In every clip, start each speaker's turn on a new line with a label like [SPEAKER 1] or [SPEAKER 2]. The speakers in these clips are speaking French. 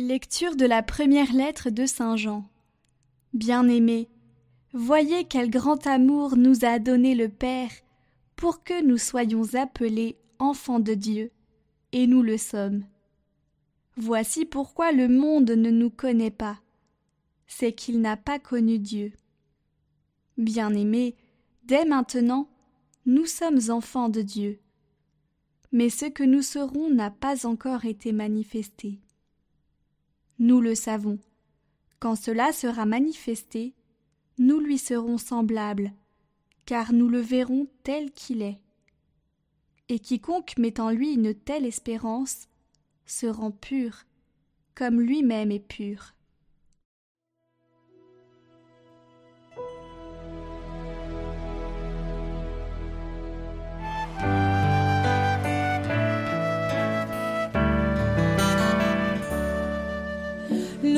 [SPEAKER 1] Lecture de la première lettre de Saint Jean. Bien-aimés, voyez quel grand amour nous a donné le Père pour que nous soyons appelés enfants de Dieu, et nous le sommes. Voici pourquoi le monde ne nous connaît pas, c'est qu'il n'a pas connu Dieu. Bien-aimés, dès maintenant, nous sommes enfants de Dieu. Mais ce que nous serons n'a pas encore été manifesté. Nous le savons. Quand cela sera manifesté, nous lui serons semblables, car nous le verrons tel qu'il est. Et quiconque met en lui une telle espérance se rend pur, comme lui-même est pur.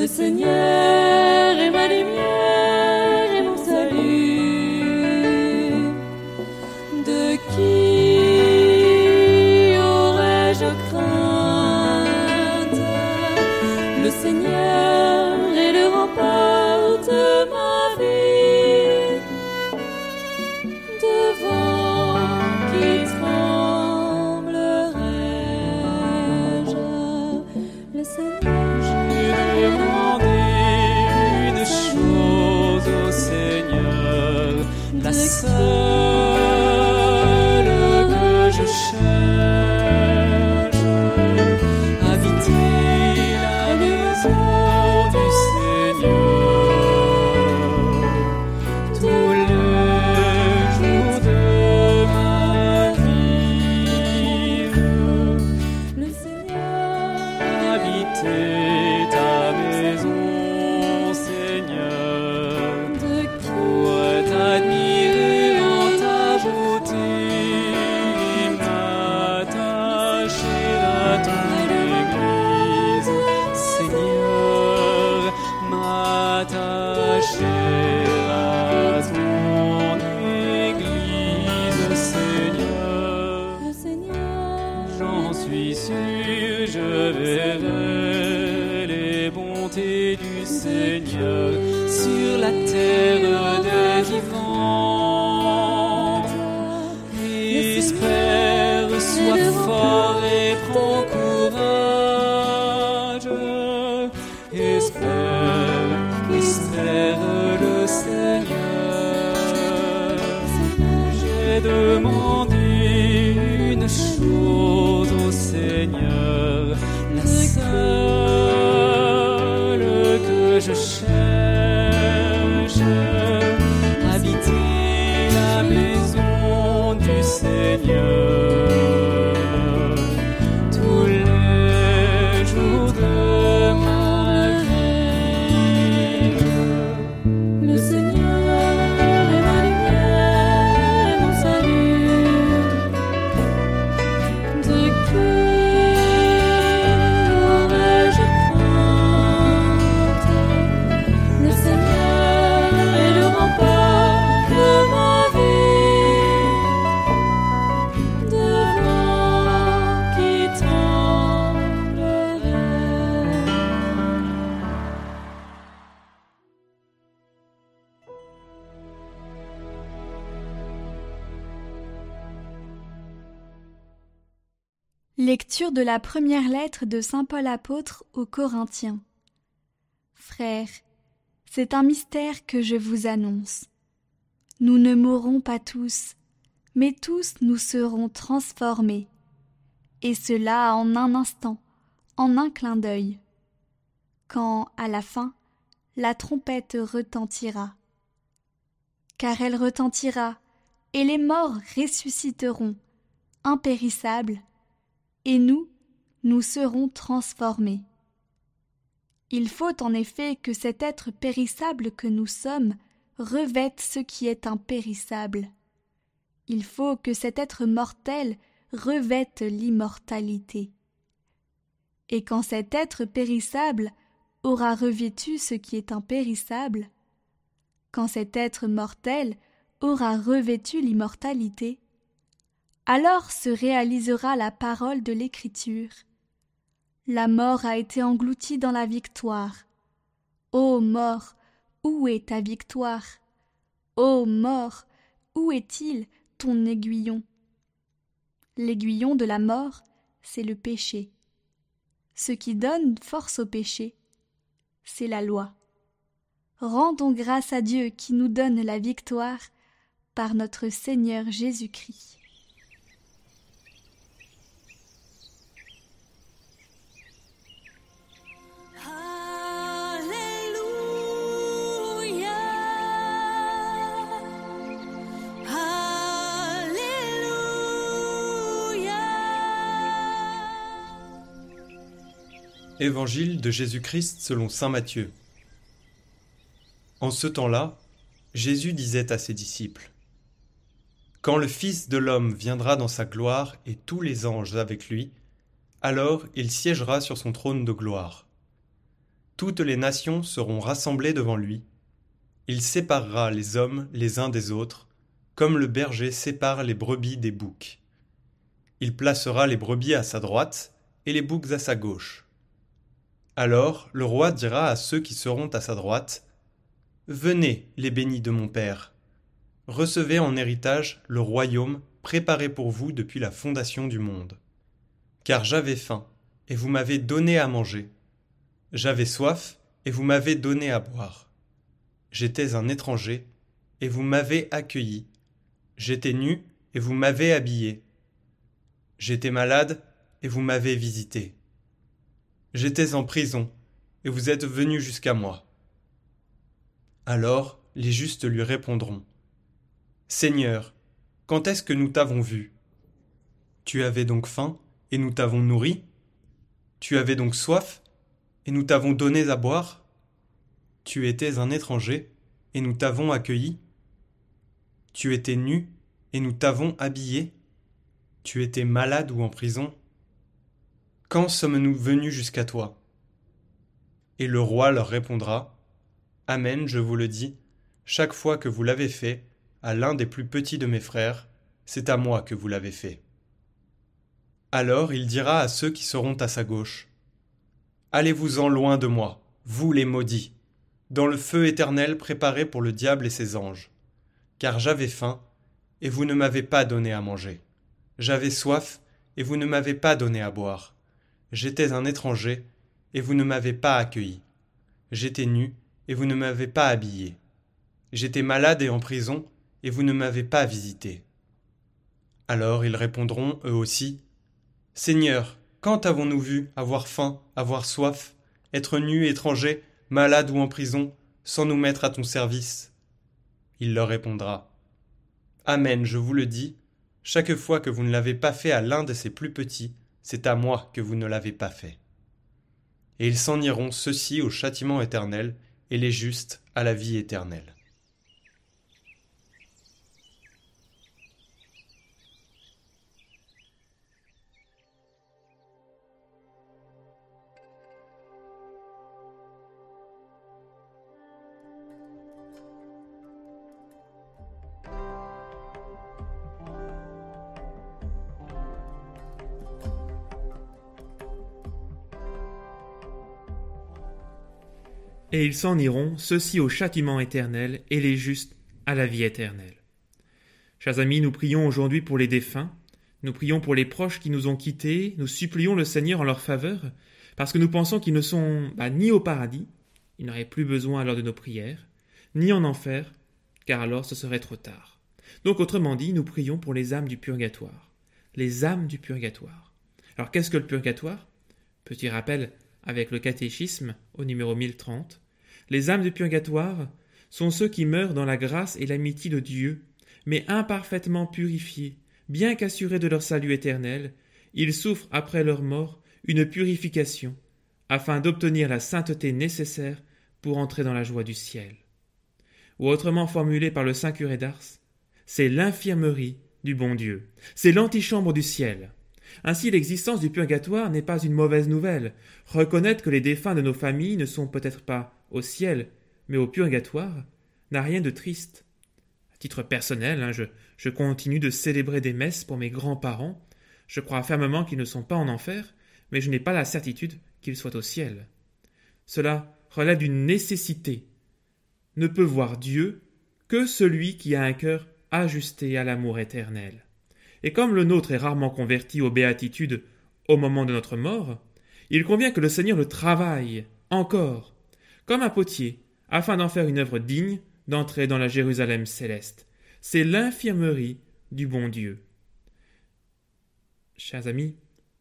[SPEAKER 2] Le Seigneur
[SPEAKER 3] demandé une chose au Seigneur, De la
[SPEAKER 1] première lettre de Saint Paul apôtre aux Corinthiens. Frères, c'est un mystère que je vous annonce. Nous ne mourrons pas tous, mais tous nous serons transformés, et cela en un instant, en un clin d'œil, quand, à la fin, la trompette retentira. Car elle retentira, et les morts ressusciteront, impérissables, et nous, nous serons transformés. Il faut en effet que cet être périssable que nous sommes revête ce qui est impérissable. Il faut que cet être mortel revête l'immortalité. Et quand cet être périssable aura revêtu ce qui est impérissable, quand cet être mortel aura revêtu « alors se réalisera la parole de l'Écriture. La mort a été engloutie dans la victoire. Ô mort, où est ta victoire? Ô mort, où est-il ton aiguillon? L'aiguillon de la mort, c'est le péché. Ce qui donne force au péché, c'est la loi. Rendons grâce à Dieu qui nous donne la victoire par notre Seigneur Jésus-Christ.
[SPEAKER 4] Évangile de Jésus-Christ selon Saint Matthieu. En ce temps-là, Jésus disait à ses disciples Quand le Fils de l'homme viendra dans sa gloire et tous les anges avec lui, alors il siégera sur son trône de gloire. Toutes les nations seront rassemblées devant lui. Il séparera les hommes les uns des autres, comme le berger sépare les brebis des boucs. Il placera les brebis à sa droite et les boucs à sa gauche. Alors le roi dira à ceux qui seront à sa droite, Venez, les bénis de mon Père, recevez en héritage le royaume préparé pour vous depuis la fondation du monde. Car j'avais faim, et vous m'avez donné à manger. J'avais soif, et vous m'avez donné à boire. J'étais un étranger, et vous m'avez accueilli. J'étais nu, et vous m'avez habillé. J'étais malade, et vous m'avez visité. J'étais en prison, et vous êtes venu jusqu'à moi. Alors les justes lui répondront. Seigneur, quand est-ce que nous t'avons vu? Tu avais donc faim, et nous t'avons nourri? Tu avais donc soif, et nous t'avons donné à boire? Tu étais un étranger, et nous t'avons accueilli? Tu étais nu, et nous t'avons habillé? Tu étais malade ou en prison quand sommes-nous venus jusqu'à toi? Et le roi leur répondra Amen, je vous le dis, chaque fois que vous l'avez fait, à l'un des plus petits de mes frères, c'est à moi que vous l'avez fait. Alors il dira à ceux qui seront à sa gauche Allez-vous-en loin de moi, vous les maudits, dans le feu éternel préparé pour le diable et ses anges. Car j'avais faim, et vous ne m'avez pas donné à manger. J'avais soif, et vous ne m'avez pas donné à boire. J'étais un étranger, et vous ne m'avez pas accueilli. J'étais nu, et vous ne m'avez pas habillé. J'étais malade et en prison, et vous ne m'avez pas visité. Alors ils répondront, eux aussi, Seigneur, quand avons-nous vu avoir faim, avoir soif, être nu, étranger, malade ou en prison, sans nous mettre à ton service? Il leur répondra, Amen, je vous le dis, chaque fois que vous ne l'avez pas fait à l'un de ces plus petits, c'est à moi que vous ne l'avez pas fait. Et ils s'en iront ceux-ci au châtiment éternel, et les justes à la vie éternelle.
[SPEAKER 5] Et ils s'en iront, ceux-ci au châtiment éternel, et les justes à la vie éternelle. Chers amis, nous prions aujourd'hui pour les défunts, nous prions pour les proches qui nous ont quittés, nous supplions le Seigneur en leur faveur, parce que nous pensons qu'ils ne sont bah, ni au paradis, ils n'auraient plus besoin alors de nos prières, ni en enfer, car alors ce serait trop tard. Donc autrement dit, nous prions pour les âmes du purgatoire, les âmes du purgatoire. Alors qu'est-ce que le purgatoire? Petit rappel avec le catéchisme au numéro 1030, les âmes du purgatoire sont ceux qui meurent dans la grâce et l'amitié de Dieu, mais imparfaitement purifiés, bien qu'assurés de leur salut éternel, ils souffrent après leur mort une purification, afin d'obtenir la sainteté nécessaire pour entrer dans la joie du ciel. Ou autrement formulé par le Saint curé d'Ars, c'est l'infirmerie du bon Dieu, c'est l'antichambre du ciel. Ainsi l'existence du purgatoire n'est pas une mauvaise nouvelle. Reconnaître que les défunts de nos familles ne sont peut-être pas au ciel, mais au purgatoire, n'a rien de triste. À titre personnel, hein, je, je continue de célébrer des messes pour mes grands-parents. Je crois fermement qu'ils ne sont pas en enfer, mais je n'ai pas la certitude qu'il soit au ciel. Cela relève d'une nécessité. Ne peut voir Dieu que celui qui a un cœur ajusté à l'amour éternel. Et comme le nôtre est rarement converti aux béatitudes au moment de notre mort, il convient que le Seigneur le travaille encore, comme un potier, afin d'en faire une œuvre digne d'entrer dans la Jérusalem céleste. C'est l'infirmerie du bon Dieu. Chers amis,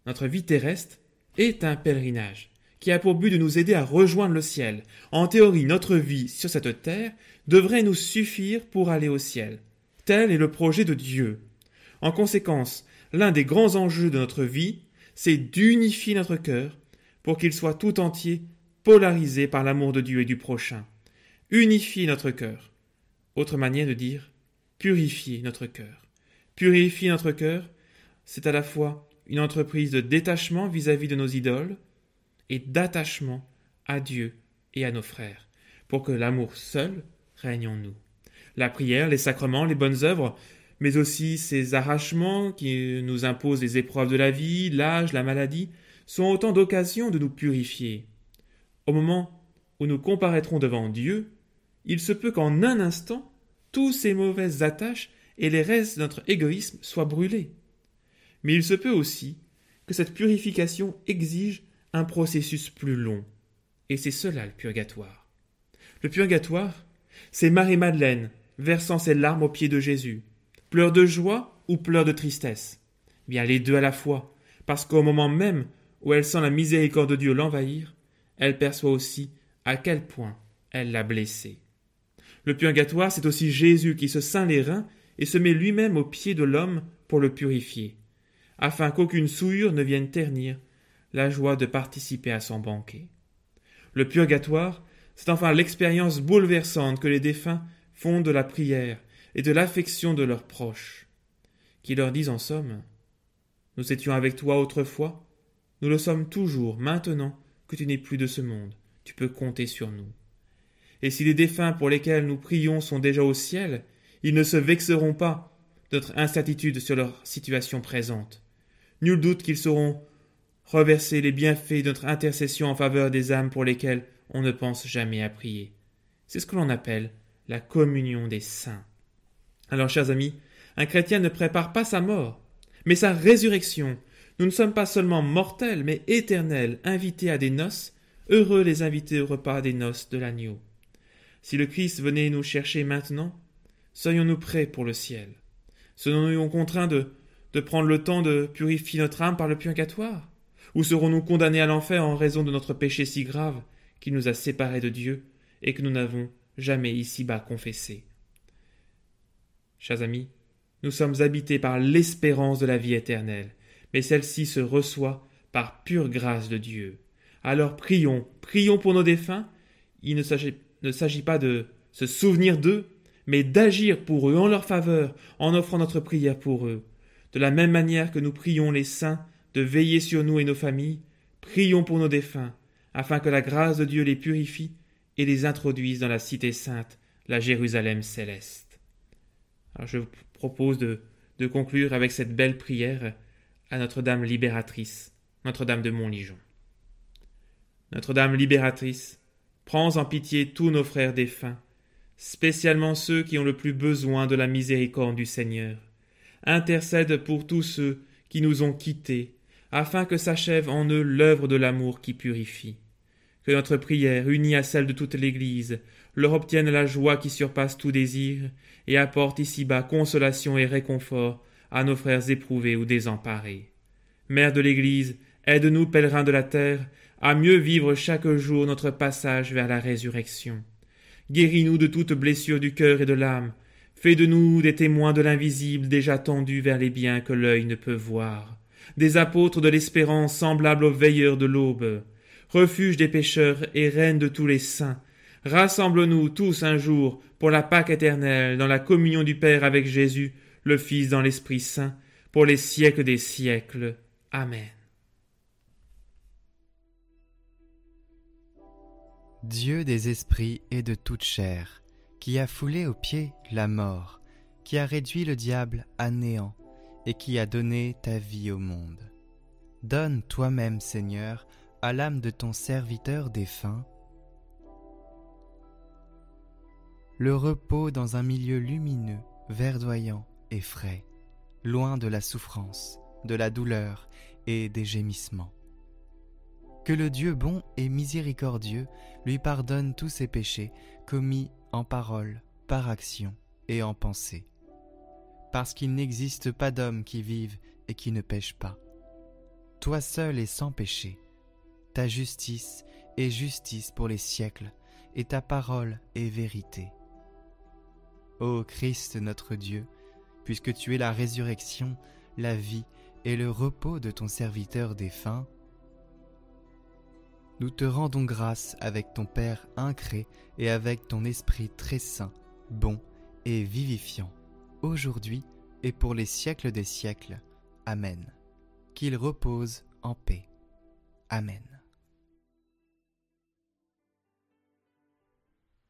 [SPEAKER 5] notre vie terrestre est un pèlerinage qui a pour but de nous aider à rejoindre le ciel. En théorie, notre vie sur cette terre devrait nous suffire pour aller au ciel. Tel est le projet de Dieu. En conséquence, l'un des grands enjeux de notre vie, c'est d'unifier notre cœur pour qu'il soit tout entier polarisé par l'amour de Dieu et du prochain. Unifier notre cœur. Autre manière de dire purifier notre cœur. Purifier notre cœur, c'est à la fois une entreprise de détachement vis-à-vis de nos idoles et d'attachement à Dieu et à nos frères, pour que l'amour seul règne en nous. La prière, les sacrements, les bonnes œuvres, mais aussi ces arrachements qui nous imposent les épreuves de la vie, l'âge, la maladie, sont autant d'occasions de nous purifier. Au moment où nous comparaîtrons devant Dieu, il se peut qu'en un instant, tous ces mauvaises attaches et les restes de notre égoïsme soient brûlés. Mais il se peut aussi que cette purification exige un processus plus long. Et c'est cela le purgatoire. Le purgatoire, c'est Marie-Madeleine versant ses larmes aux pieds de Jésus. Pleurs de joie ou pleurs de tristesse? Bien les deux à la fois, parce qu'au moment même où elle sent la miséricorde de Dieu l'envahir, elle perçoit aussi à quel point elle l'a blessé. Le purgatoire, c'est aussi Jésus qui se ceint les reins et se met lui-même aux pieds de l'homme pour le purifier afin qu'aucune souillure ne vienne ternir la joie de participer à son banquet. Le purgatoire, c'est enfin l'expérience bouleversante que les défunts font de la prière et de l'affection de leurs proches, qui leur disent en somme Nous étions avec toi autrefois, nous le sommes toujours maintenant que tu n'es plus de ce monde, tu peux compter sur nous. Et si les défunts pour lesquels nous prions sont déjà au ciel, ils ne se vexeront pas de notre incertitude sur leur situation présente. Nul doute qu'ils sauront reverser les bienfaits de notre intercession en faveur des âmes pour lesquelles on ne pense jamais à prier. C'est ce que l'on appelle la communion des saints. Alors, chers amis, un chrétien ne prépare pas sa mort, mais sa résurrection. Nous ne sommes pas seulement mortels, mais éternels, invités à des noces, heureux les invités au repas des noces de l'agneau. Si le Christ venait nous chercher maintenant, soyons-nous prêts pour le ciel? Serons-nous contraints de de prendre le temps de purifier notre âme par le purgatoire? Ou serons-nous condamnés à l'enfer en raison de notre péché si grave qui nous a séparés de Dieu et que nous n'avons jamais ici-bas confessé? Chers amis, nous sommes habités par l'espérance de la vie éternelle, mais celle-ci se reçoit par pure grâce de Dieu. Alors prions, prions pour nos défunts. Il ne s'agit pas de se souvenir d'eux, mais d'agir pour eux en leur faveur, en offrant notre prière pour eux. De la même manière que nous prions les saints de veiller sur nous et nos familles, prions pour nos défunts, afin que la grâce de Dieu les purifie et les introduise dans la cité sainte, la Jérusalem céleste. Je vous propose de, de conclure avec cette belle prière à Notre-Dame libératrice, Notre-Dame de Montligeon. Notre-Dame libératrice, prends en pitié tous nos frères défunts, spécialement ceux qui ont le plus besoin de la miséricorde du Seigneur intercède pour tous ceux qui nous ont quittés, afin que s'achève en eux l'œuvre de l'amour qui purifie. Que notre prière, unie à celle de toute l'Église, leur obtienne la joie qui surpasse tout désir, et apporte ici-bas consolation et réconfort à nos frères éprouvés ou désemparés. Mère de l'Église, aide-nous, pèlerins de la terre, à mieux vivre chaque jour notre passage vers la résurrection. Guéris-nous de toute blessure du cœur et de l'âme, Fais de nous des témoins de l'invisible déjà tendus vers les biens que l'œil ne peut voir, des apôtres de l'espérance semblables aux veilleurs de l'aube, refuge des pécheurs et reine de tous les saints. Rassemble-nous tous un jour pour la Pâque éternelle dans la communion du Père avec Jésus, le Fils dans l'Esprit Saint, pour les siècles des siècles. Amen.
[SPEAKER 6] Dieu des esprits et de toute chair qui a foulé aux pieds la mort, qui a réduit le diable à néant, et qui a donné ta vie au monde. Donne toi-même, Seigneur, à l'âme de ton serviteur défunt le repos dans un milieu lumineux, verdoyant et frais, loin de la souffrance, de la douleur et des gémissements. Que le Dieu bon et miséricordieux lui pardonne tous ses péchés commis en parole, par action et en pensée. Parce qu'il n'existe pas d'homme qui vive et qui ne pêche pas. Toi seul est sans péché. Ta justice est justice pour les siècles, et ta parole est vérité. Ô Christ notre Dieu, puisque tu es la résurrection, la vie et le repos de ton serviteur défunt, nous te rendons grâce avec ton Père incré et avec ton Esprit très saint, bon et vivifiant, aujourd'hui et pour les siècles des siècles. Amen. Qu'il repose en paix. Amen.